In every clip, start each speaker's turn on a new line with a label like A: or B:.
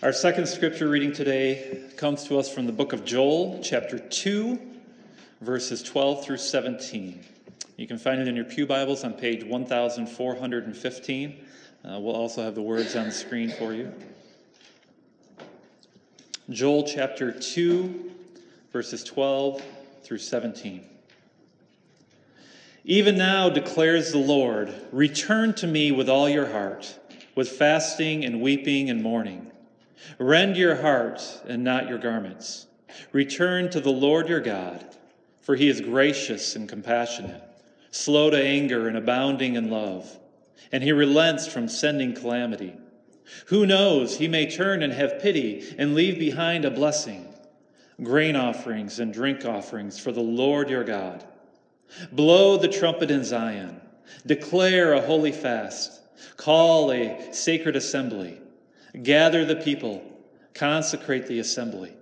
A: Our second scripture reading today comes to us from the book of Joel, chapter 2, verses 12 through 17. You can find it in your Pew Bibles on page 1415. Uh, we'll also have the words on the screen for you. Joel chapter 2, verses 12 through 17. Even now declares the Lord, return to me with all your heart, with fasting and weeping and mourning. Rend your heart and not your garments. Return to the Lord your God, for he is gracious and compassionate, slow to anger and abounding in love, and he relents from sending calamity. Who knows, he may turn and have pity and leave behind a blessing, grain offerings and drink offerings for the Lord your God. Blow the trumpet in Zion, declare a holy fast, call a sacred assembly Gather the people, consecrate the assembly.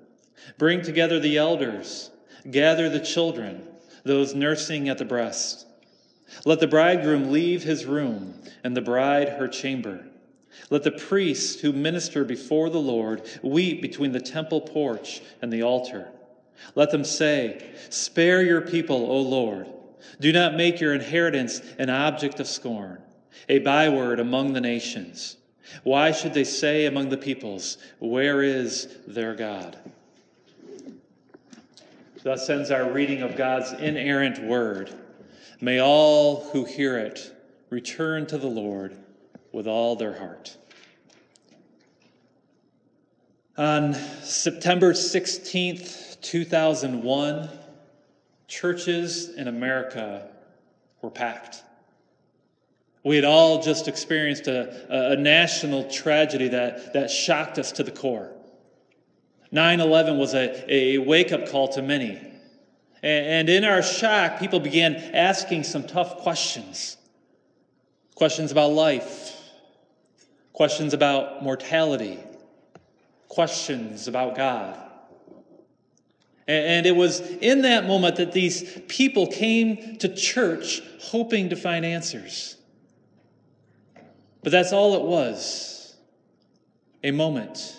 A: Bring together the elders, gather the children, those nursing at the breast. Let the bridegroom leave his room, and the bride her chamber. Let the priests who minister before the Lord weep between the temple porch and the altar. Let them say, Spare your people, O Lord. Do not make your inheritance an object of scorn, a byword among the nations. Why should they say among the peoples, Where is their God? Thus ends our reading of God's inerrant word. May all who hear it return to the Lord with all their heart. On September 16th, 2001, churches in America were packed. We had all just experienced a, a national tragedy that, that shocked us to the core. 9 11 was a, a wake up call to many. And in our shock, people began asking some tough questions questions about life, questions about mortality, questions about God. And it was in that moment that these people came to church hoping to find answers. But that's all it was a moment,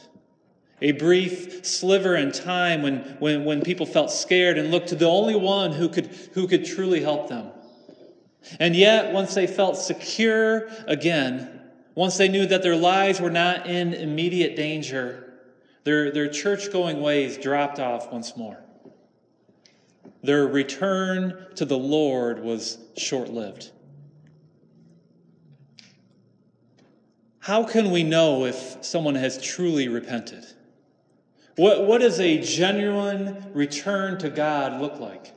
A: a brief sliver in time when, when, when people felt scared and looked to the only one who could, who could truly help them. And yet, once they felt secure again, once they knew that their lives were not in immediate danger, their, their church going ways dropped off once more. Their return to the Lord was short lived. How can we know if someone has truly repented? What, what does a genuine return to God look like?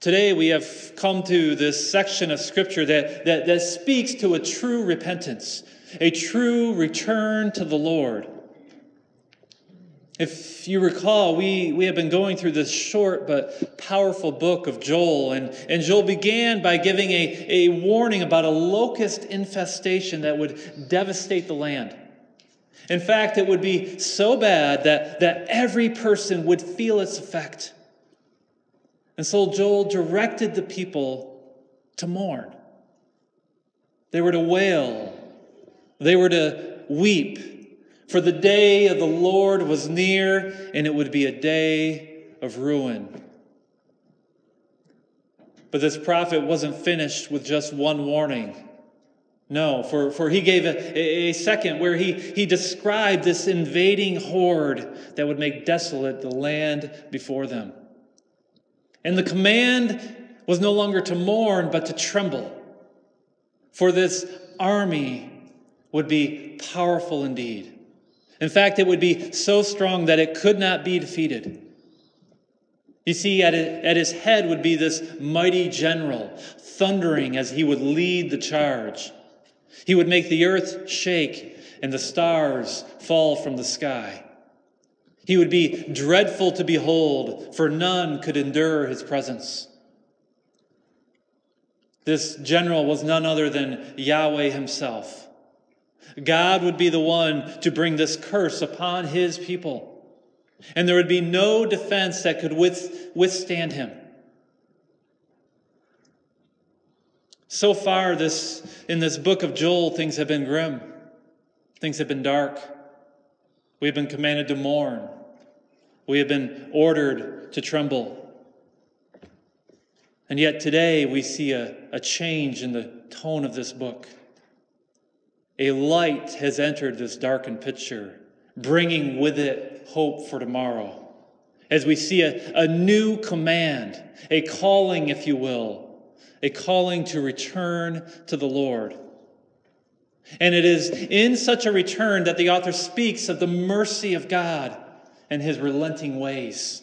A: Today, we have come to this section of Scripture that, that, that speaks to a true repentance, a true return to the Lord. If you recall, we, we have been going through this short but powerful book of Joel, and, and Joel began by giving a, a warning about a locust infestation that would devastate the land. In fact, it would be so bad that, that every person would feel its effect. And so Joel directed the people to mourn. They were to wail, they were to weep for the day of the Lord was near, and it would be a day of ruin. But this prophet wasn't finished with just one warning. No, for, for he gave a, a second where he, he described this invading horde that would make desolate the land before them. And the command was no longer to mourn, but to tremble. For this army would be powerful indeed. In fact, it would be so strong that it could not be defeated. You see, at, his head would be this mighty general, thundering as he would lead the charge. He would make the earth shake and the stars fall from the sky. He would be dreadful to behold, for none could endure his presence. This general was none other than Yahweh himself. God would be the one to bring this curse upon his people. And there would be no defense that could withstand him. So far, this, in this book of Joel, things have been grim. Things have been dark. We have been commanded to mourn. We have been ordered to tremble. And yet today we see a, a change in the tone of this book. A light has entered this darkened picture, bringing with it hope for tomorrow. As we see a, a new command, a calling, if you will, a calling to return to the Lord. And it is in such a return that the author speaks of the mercy of God and his relenting ways.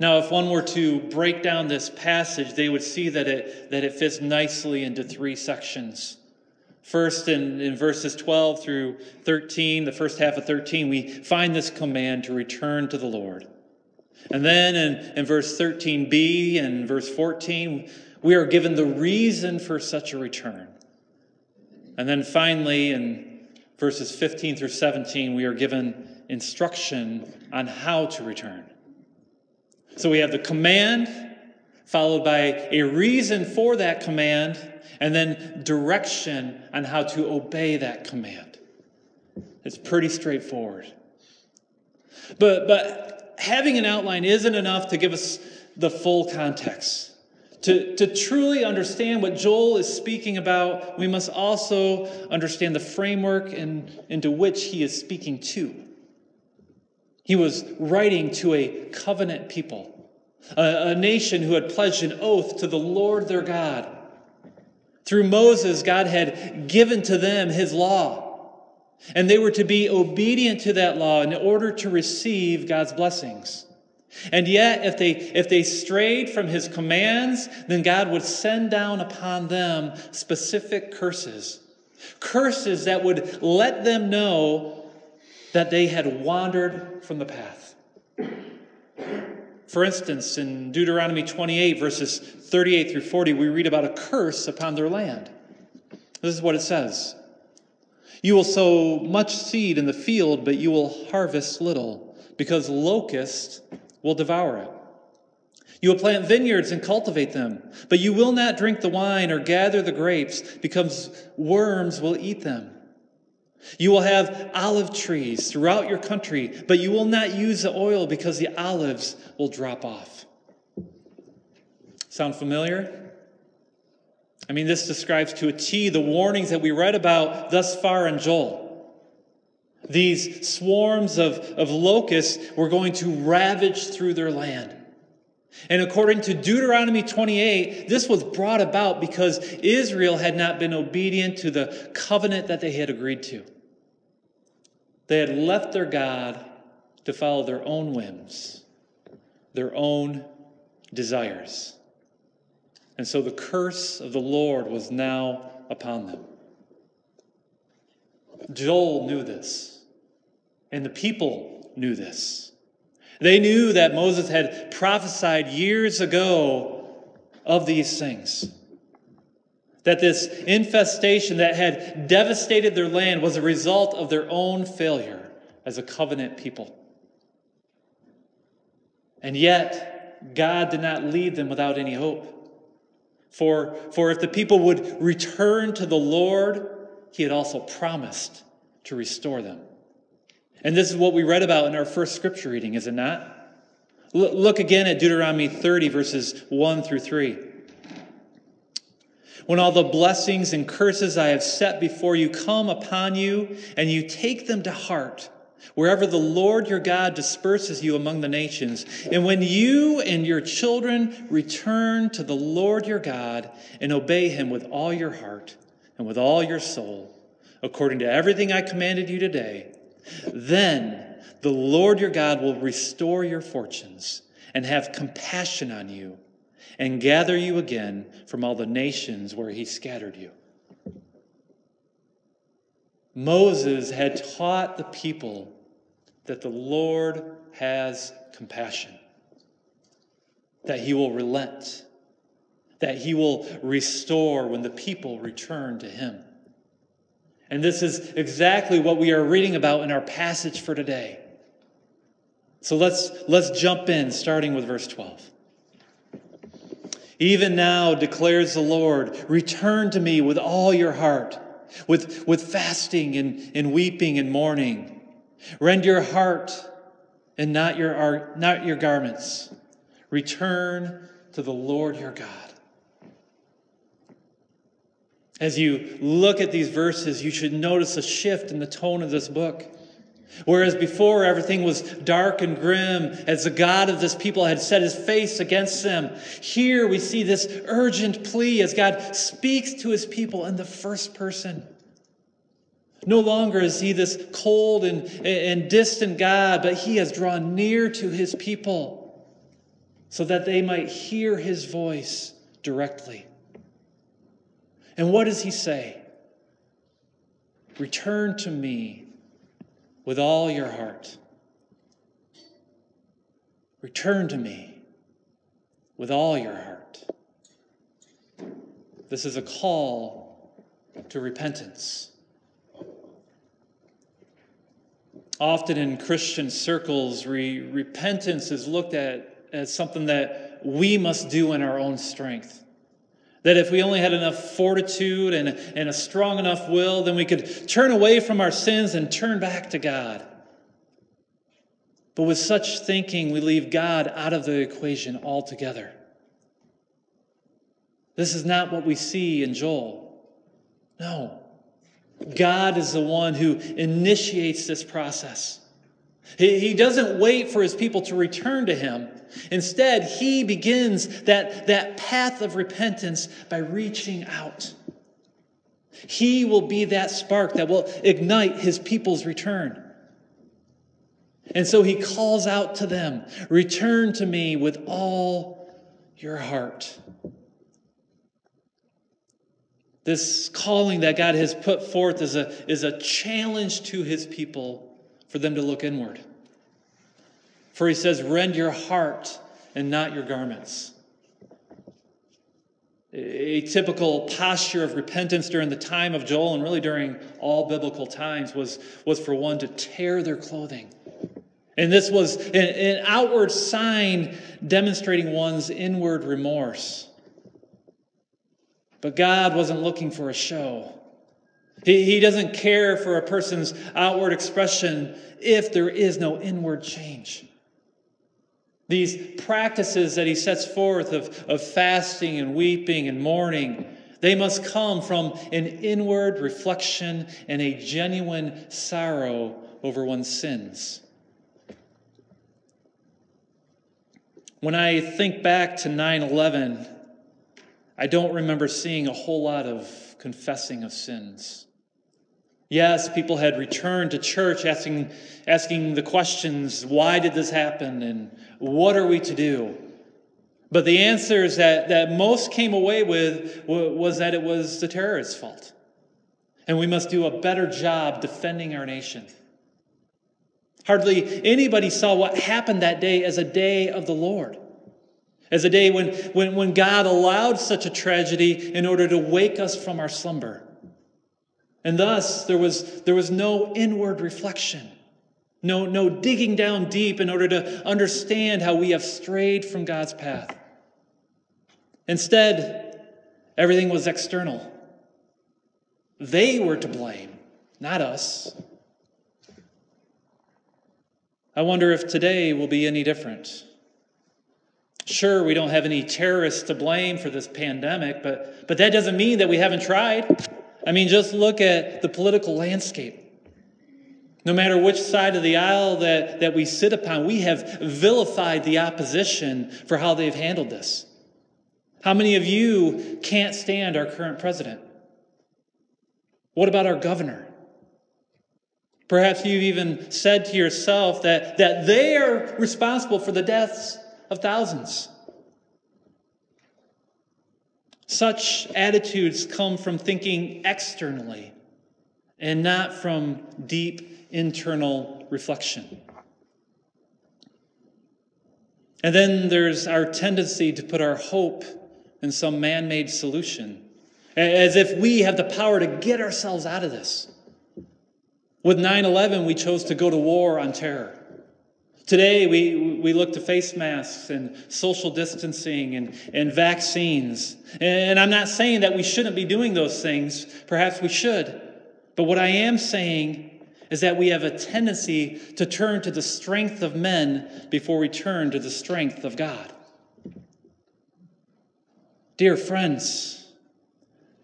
A: Now, if one were to break down this passage, they would see that it, that it fits nicely into three sections. First, in, in verses 12 through 13, the first half of 13, we find this command to return to the Lord. And then in, in verse 13b and verse 14, we are given the reason for such a return. And then finally, in verses 15 through 17, we are given instruction on how to return. So we have the command, followed by a reason for that command, and then direction on how to obey that command. It's pretty straightforward. But, but having an outline isn't enough to give us the full context. To, to truly understand what Joel is speaking about, we must also understand the framework in, into which he is speaking to. He was writing to a covenant people, a, a nation who had pledged an oath to the Lord their God. Through Moses, God had given to them his law, and they were to be obedient to that law in order to receive God's blessings. And yet, if they, if they strayed from his commands, then God would send down upon them specific curses. Curses that would let them know that they had wandered from the path. For instance, in Deuteronomy 28, verses 38 through 40, we read about a curse upon their land. This is what it says You will sow much seed in the field, but you will harvest little, because locusts will devour it. You will plant vineyards and cultivate them, but you will not drink the wine or gather the grapes, because worms will eat them. You will have olive trees throughout your country, but you will not use the oil because the olives will drop off. Sound familiar? I mean, this describes to a T the warnings that we read about thus far in Joel. These swarms of, of locusts were going to ravage through their land. And according to Deuteronomy 28, this was brought about because Israel had not been obedient to the covenant that they had agreed to. They had left their God to follow their own whims, their own desires. And so the curse of the Lord was now upon them. Joel knew this, and the people knew this. They knew that Moses had prophesied years ago of these things. That this infestation that had devastated their land was a result of their own failure as a covenant people. And yet, God did not leave them without any hope. For, for if the people would return to the Lord, he had also promised to restore them. And this is what we read about in our first scripture reading, is it not? Look again at Deuteronomy 30, verses 1 through 3. When all the blessings and curses I have set before you come upon you, and you take them to heart, wherever the Lord your God disperses you among the nations, and when you and your children return to the Lord your God and obey him with all your heart and with all your soul, according to everything I commanded you today, then the Lord your God will restore your fortunes and have compassion on you and gather you again from all the nations where he scattered you. Moses had taught the people that the Lord has compassion, that he will relent, that he will restore when the people return to him. And this is exactly what we are reading about in our passage for today. So let's, let's jump in, starting with verse 12. Even now, declares the Lord, return to me with all your heart, with, with fasting and, and weeping and mourning. Rend your heart and not your, not your garments. Return to the Lord your God. As you look at these verses, you should notice a shift in the tone of this book. Whereas before everything was dark and grim, as the God of this people had set his face against them, here we see this urgent plea as God speaks to his people in the first person. No longer is he this cold and, and distant God, but he has drawn near to his people so that they might hear his voice directly. And what does he say? Return to me with all your heart. Return to me with all your heart. This is a call to repentance. Often in Christian circles, re- repentance is looked at as something that we must do in our own strength. That if we only had enough fortitude and, and a strong enough will, then we could turn away from our sins and turn back to God. But with such thinking, we leave God out of the equation altogether. This is not what we see in Joel. No. God is the one who initiates this process. He, he doesn't wait for his people to return to him. Instead, he begins that, that path of repentance by reaching out. He will be that spark that will ignite his people's return. And so he calls out to them Return to me with all your heart. This calling that God has put forth is a, is a challenge to his people for them to look inward. For he says, Rend your heart and not your garments. A typical posture of repentance during the time of Joel and really during all biblical times was, was for one to tear their clothing. And this was an, an outward sign demonstrating one's inward remorse. But God wasn't looking for a show. He, he doesn't care for a person's outward expression if there is no inward change. These practices that he sets forth of, of fasting and weeping and mourning, they must come from an inward reflection and a genuine sorrow over one's sins. When I think back to 9 11, I don't remember seeing a whole lot of confessing of sins. Yes, people had returned to church asking, asking the questions why did this happen and what are we to do? But the answers that, that most came away with was that it was the terrorists' fault. And we must do a better job defending our nation. Hardly anybody saw what happened that day as a day of the Lord, as a day when, when, when God allowed such a tragedy in order to wake us from our slumber. And thus, there was, there was no inward reflection, no, no digging down deep in order to understand how we have strayed from God's path. Instead, everything was external. They were to blame, not us. I wonder if today will be any different. Sure, we don't have any terrorists to blame for this pandemic, but, but that doesn't mean that we haven't tried. I mean, just look at the political landscape. No matter which side of the aisle that, that we sit upon, we have vilified the opposition for how they've handled this. How many of you can't stand our current president? What about our governor? Perhaps you've even said to yourself that, that they are responsible for the deaths of thousands. Such attitudes come from thinking externally and not from deep internal reflection. And then there's our tendency to put our hope in some man made solution, as if we have the power to get ourselves out of this. With 9 11, we chose to go to war on terror Today, we, we look to face masks and social distancing and, and vaccines. And I'm not saying that we shouldn't be doing those things. Perhaps we should. But what I am saying is that we have a tendency to turn to the strength of men before we turn to the strength of God. Dear friends,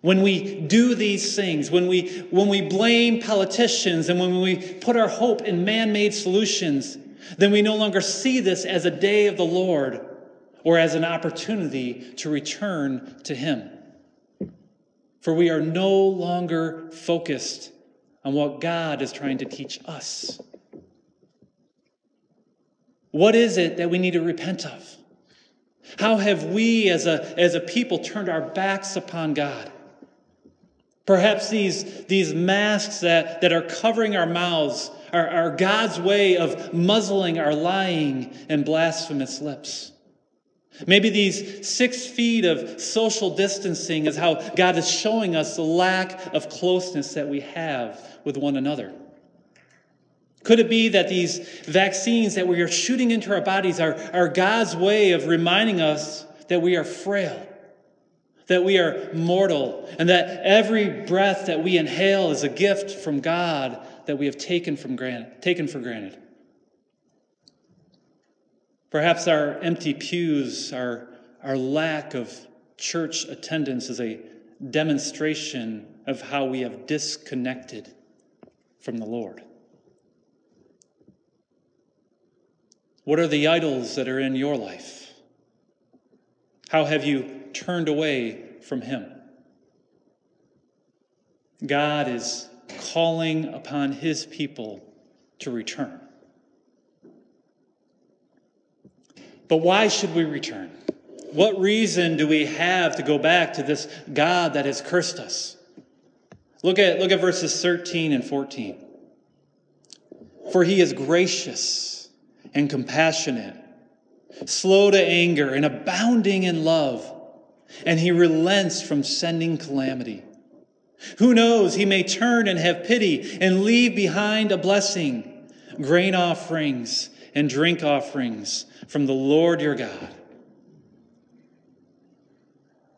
A: when we do these things, when we, when we blame politicians and when we put our hope in man made solutions, then we no longer see this as a day of the Lord or as an opportunity to return to Him. For we are no longer focused on what God is trying to teach us. What is it that we need to repent of? How have we as a, as a people turned our backs upon God? Perhaps these, these masks that, that are covering our mouths are, God's way of muzzling our lying and blasphemous lips. Maybe these six feet of social distancing is how God is showing us the lack of closeness that we have with one another. Could it be that these vaccines that we are shooting into our bodies are, are God's way of reminding us that we are frail, that we are mortal, and that every breath that we inhale is a gift from God that we have taken, from granted, taken for granted. Perhaps our empty pews, our, our lack of church attendance is a demonstration of how we have disconnected from the Lord. What are the idols that are in your life? How have you turned away from Him? God is calling upon his people to return. But why should we return? What reason do we have to go back to this God that has cursed us? Look at, look at verses 13 and 14. For he is gracious and compassionate, slow to anger, and abounding in love, and he relents from sending calamity. Who knows, he may turn and have pity and leave behind a blessing, grain offerings and drink offerings from the Lord your God.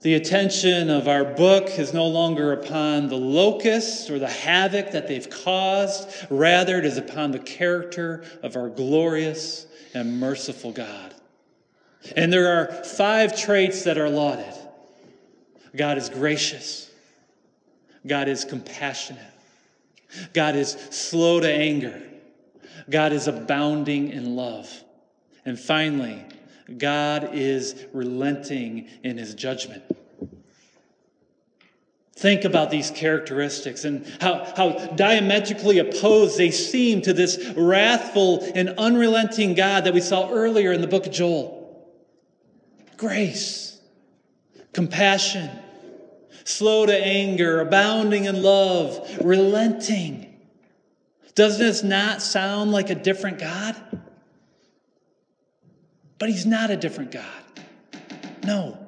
A: The attention of our book is no longer upon the locusts or the havoc that they've caused. Rather, it is upon the character of our glorious and merciful God. And there are five traits that are lauded God is gracious. God is compassionate. God is slow to anger. God is abounding in love. And finally, God is relenting in his judgment. Think about these characteristics and how, how diametrically opposed they seem to this wrathful and unrelenting God that we saw earlier in the book of Joel. Grace, compassion, slow to anger, abounding in love, relenting. Doesn't this not sound like a different God? But he's not a different God. No.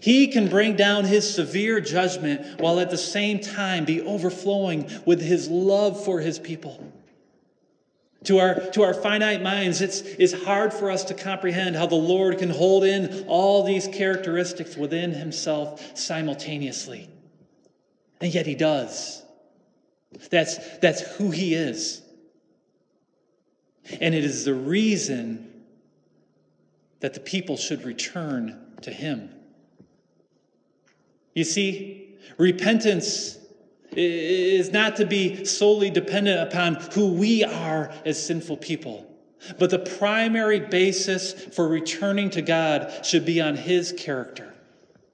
A: He can bring down his severe judgment while at the same time be overflowing with his love for his people. To our, to our finite minds, it's, it's hard for us to comprehend how the Lord can hold in all these characteristics within himself simultaneously. And yet he does. That's, that's who he is. And it is the reason that the people should return to him. You see, repentance is not to be solely dependent upon who we are as sinful people. But the primary basis for returning to God should be on His character,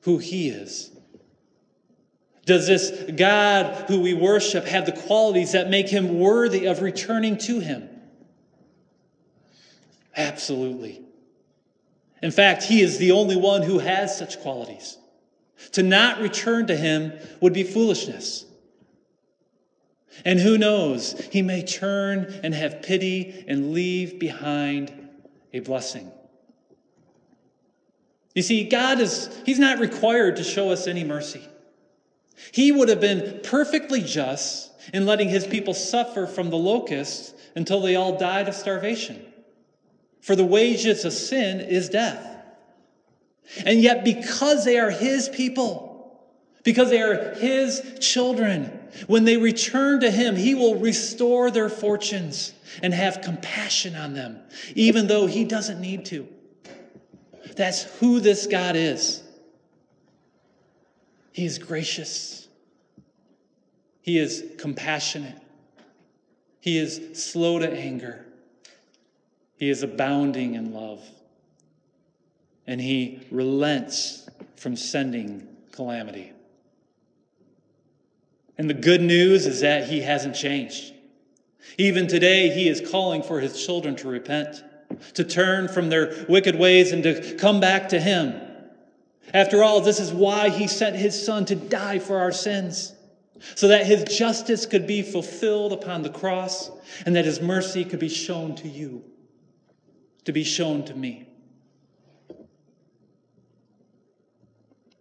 A: who He is. Does this God who we worship have the qualities that make Him worthy of returning to Him? Absolutely. In fact, He is the only one who has such qualities. To not return to Him would be foolishness. And who knows, he may turn and have pity and leave behind a blessing. You see, God is, he's not required to show us any mercy. He would have been perfectly just in letting his people suffer from the locusts until they all died of starvation. For the wages of sin is death. And yet, because they are his people, because they are his children, when they return to him, he will restore their fortunes and have compassion on them, even though he doesn't need to. That's who this God is. He is gracious, he is compassionate, he is slow to anger. He is abounding in love. And he relents from sending calamity. And the good news is that he hasn't changed. Even today, he is calling for his children to repent, to turn from their wicked ways and to come back to him. After all, this is why he sent his son to die for our sins, so that his justice could be fulfilled upon the cross and that his mercy could be shown to you to be shown to me.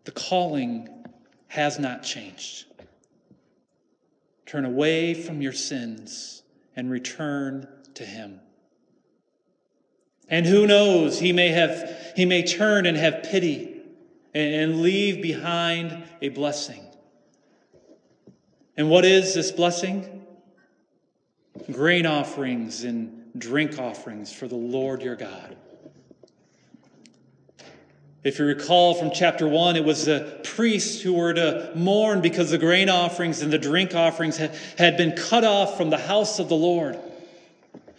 A: The calling has not changed. Turn away from your sins and return to him. And who knows, he may have he may turn and have pity and leave behind a blessing. And what is this blessing? Grain offerings and drink offerings for the Lord your God. If you recall from chapter 1, it was the priests who were to mourn because the grain offerings and the drink offerings had, been cut off from the house of the Lord.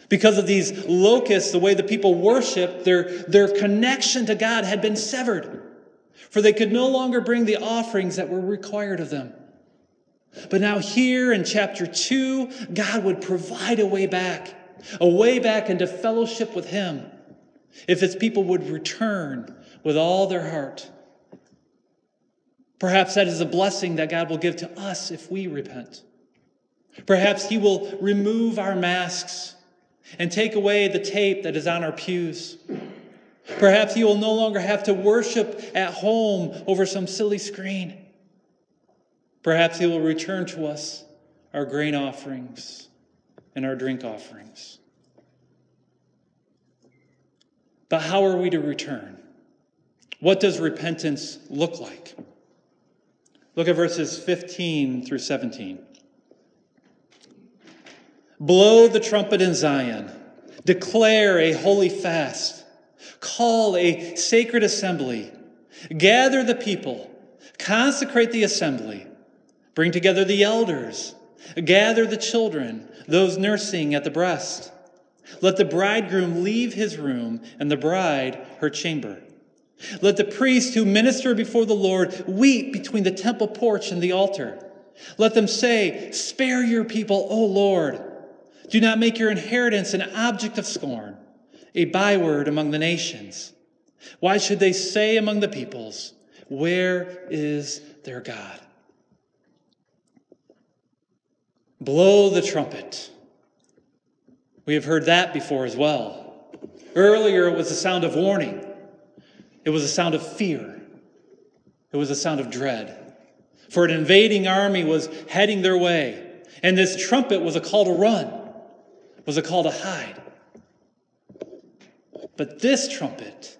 A: Because of these locusts, the way the people worshiped, their, their connection to God had been severed. For they could no longer bring the offerings that were required of them. But now, here in chapter 2, God would provide a way back a way back into fellowship with Him, if His people would return with all their heart. Perhaps that is a blessing that God will give to us if we repent. Perhaps He will remove our masks and take away the tape that is on our pews. Perhaps you will no longer have to worship at home over some silly screen. Perhaps He will return to us our grain offerings and our drink offerings. But how are we to return? What does repentance look like? Look at verses 15 through 17. Blow the trumpet in Zion, declare a holy fast, call a sacred assembly, gather the people, consecrate the assembly, bring together the elders, gather the children, those nursing at the breast. Let the bridegroom leave his room and the bride her chamber. Let the priests who minister before the Lord weep between the temple porch and the altar. Let them say, Spare your people, O Lord. Do not make your inheritance an object of scorn, a byword among the nations. Why should they say among the peoples, Where is their God? Blow the trumpet. We have heard that before as well. Earlier, it was the sound of warning, it was a sound of fear, it was a sound of dread. For an invading army was heading their way, and this trumpet was a call to run, was a call to hide. But this trumpet,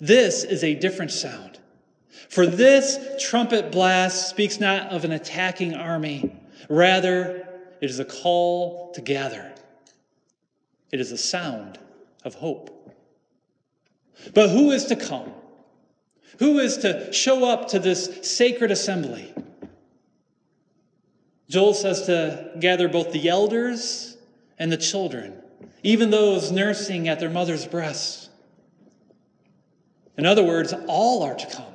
A: this is a different sound. For this trumpet blast speaks not of an attacking army, rather, it is a call to gather. It is a sound of hope. But who is to come? Who is to show up to this sacred assembly? Joel says to gather both the elders and the children, even those nursing at their mother's breast. In other words, all are to come.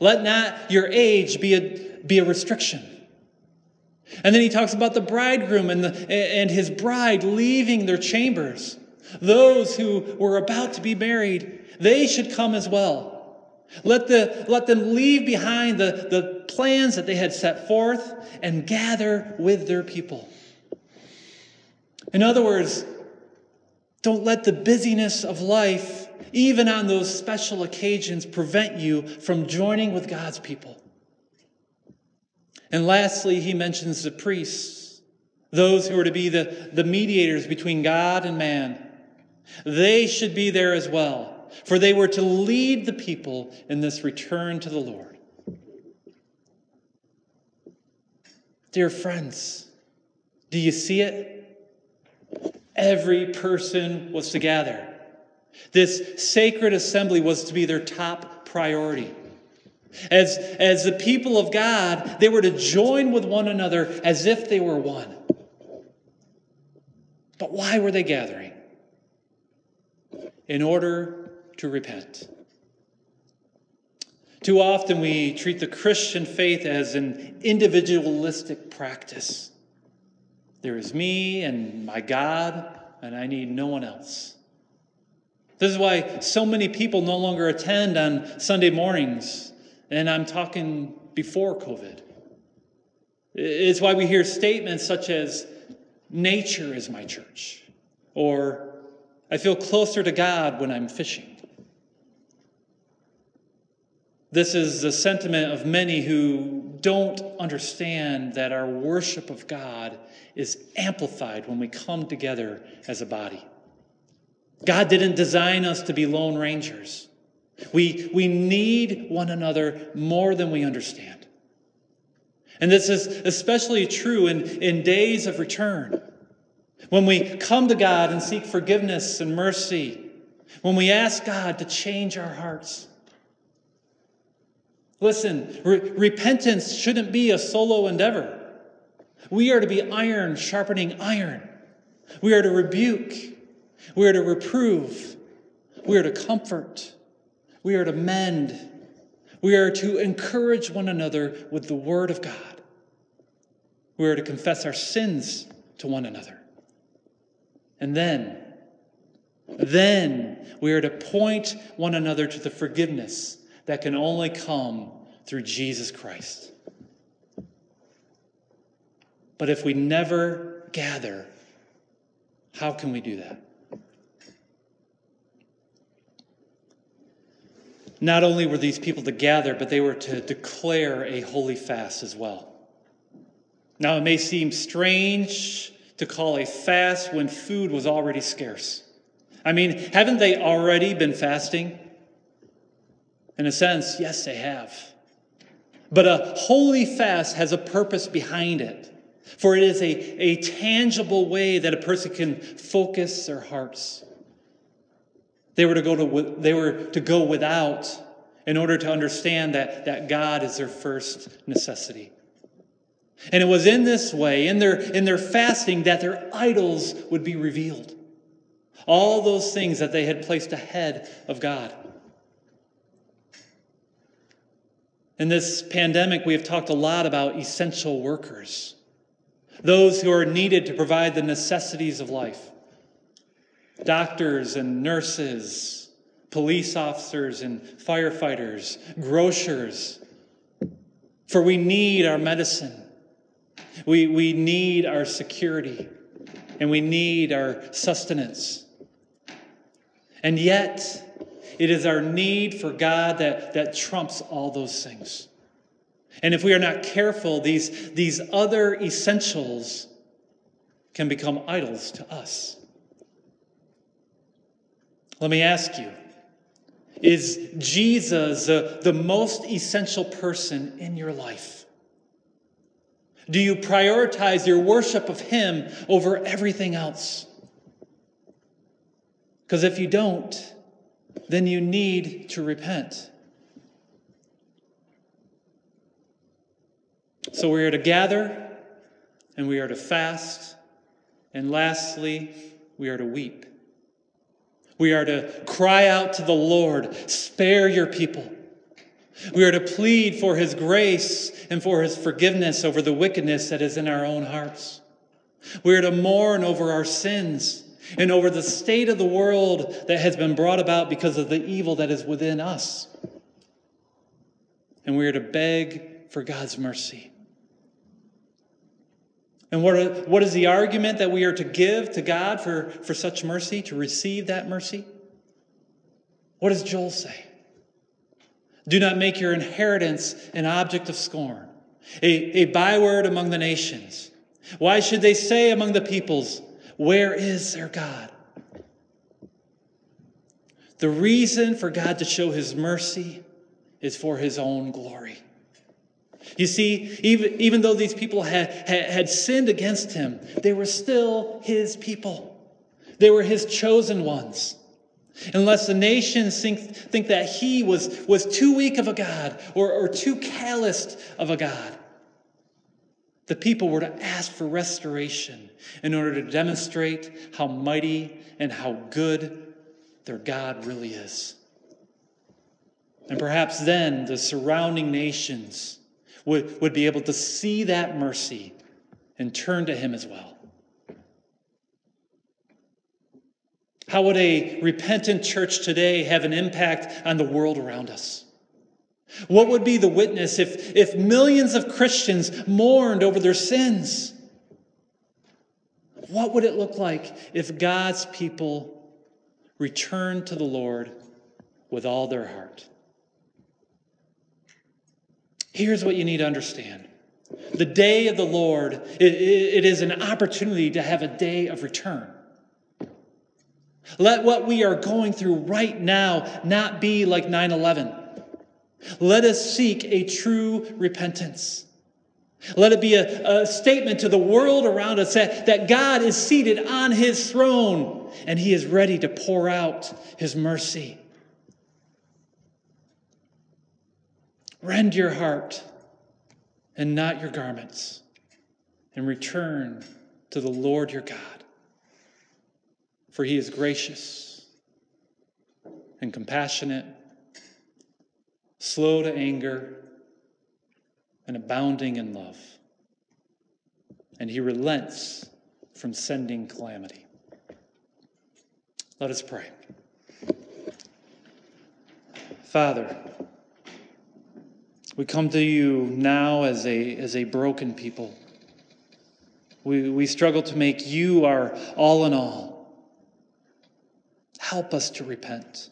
A: Let not your age be a, be a restriction. And then he talks about the bridegroom and, the, and his bride leaving their chambers. Those who were about to be married, they should come as well. Let, the, let them leave behind the, the plans that they had set forth and gather with their people. In other words, don't let the busyness of life, even on those special occasions, prevent you from joining with God's people. And lastly, he mentions the priests, those who are to be the, the mediators between God and man. They should be there as well, for they were to lead the people in this return to the Lord. Dear friends, do you see it? Every person was to gather. This sacred assembly was to be their top priority. As, as the people of God, they were to join with one another as if they were one. But why were they gathering? In order to repent. Too often we treat the Christian faith as an individualistic practice. There is me and my God, and I need no one else. This is why so many people no longer attend on Sunday mornings, and I'm talking before COVID. It's why we hear statements such as, nature is my church, or I feel closer to God when I'm fishing. This is the sentiment of many who don't understand that our worship of God is amplified when we come together as a body. God didn't design us to be lone rangers. We, we need one another more than we understand. And this is especially true in, in days of return. When we come to God and seek forgiveness and mercy, when we ask God to change our hearts, Listen, re- repentance shouldn't be a solo endeavor. We are to be iron sharpening iron. We are to rebuke. We are to reprove. We are to comfort. We are to mend. We are to encourage one another with the Word of God. We are to confess our sins to one another. And then, then we are to point one another to the forgiveness that can only come through Jesus Christ. But if we never gather, how can we do that? Not only were these people to gather, but they were to declare a holy fast as well. Now, it may seem strange to call a fast when food was already scarce. I mean, haven't they already been fasting? In a sense, yes, they have. But a holy fast has a purpose behind it, for it is a, a tangible way that a person can focus their hearts. They were to go to, they were to go without in order to understand that, that God is their first necessity. And it was in this way, in their, in their fasting, that their idols would be revealed. All those things that they had placed ahead of God. In this pandemic, we have talked a lot about essential workers, those who are needed to provide the necessities of life doctors and nurses, police officers and firefighters, grocers. For we need our medicine, we, we need our security, and we need our sustenance. And yet, it is our need for God that, that trumps all those things. And if we are not careful, these, these other essentials can become idols to us. Let me ask you Is Jesus uh, the most essential person in your life? Do you prioritize your worship of Him over everything else? Because if you don't, then you need to repent. So we are to gather and we are to fast. And lastly, we are to weep. We are to cry out to the Lord, spare your people. We are to plead for his grace and for his forgiveness over the wickedness that is in our own hearts. We are to mourn over our sins and over the state of the world that has been brought about because of the evil that is within us. And we are to beg for God's mercy. And what, what is the argument that we are to give to God for, for such mercy, to receive that mercy? What does Joel say? Do not make your inheritance an object of scorn, a, a byword among the nations. Why should they say among the peoples, where is their God? The reason for God to show his mercy is for his own glory. You see, even, even though these people had, had, had sinned against him, they were still his people. They were his chosen ones. Unless the nations think, think that he was, was too weak of a God or, or too calloused of a God, the people were to ask for restoration in order to demonstrate how mighty and how good their God really is. And perhaps then the surrounding nations would, would be able to see that mercy and turn to him as well. How would a repentant church today have an impact on the world around us? What would be the witness if, if millions of Christians mourned over their sins? What would it look like if God's people returned to the Lord with all their heart? Here's what you need to understand the day of the Lord, it, it is an opportunity to have a day of return. Let what we are going through right now not be like 9 11. Let us seek a true repentance. Let it be a, a, statement to the world around us that, that God is seated on his throne and he is ready to pour out his mercy. Rend your heart and not your garments and return to the Lord your God for he is gracious and compassionate, slow to anger, and abounding in love. And he relents from sending calamity. Let us pray. Father, we come to you now as a, as a broken people. We, we struggle to make you our all in all. Help us to repent.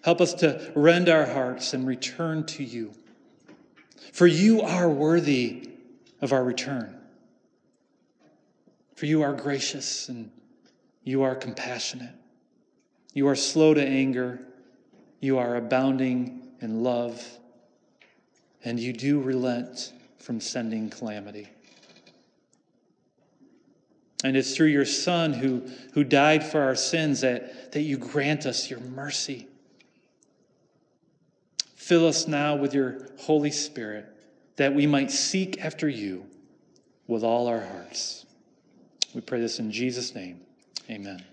A: Help us to rend our hearts and return to you. For you are worthy of our return. For you are gracious and you are compassionate. You are slow to anger. You are abounding in love. And you do relent from sending calamity. And it's through your Son who, who died for our sins that, that you grant us your mercy. Fill us now with your Holy Spirit that we might seek after you with all our hearts. We pray this in Jesus' name. Amen.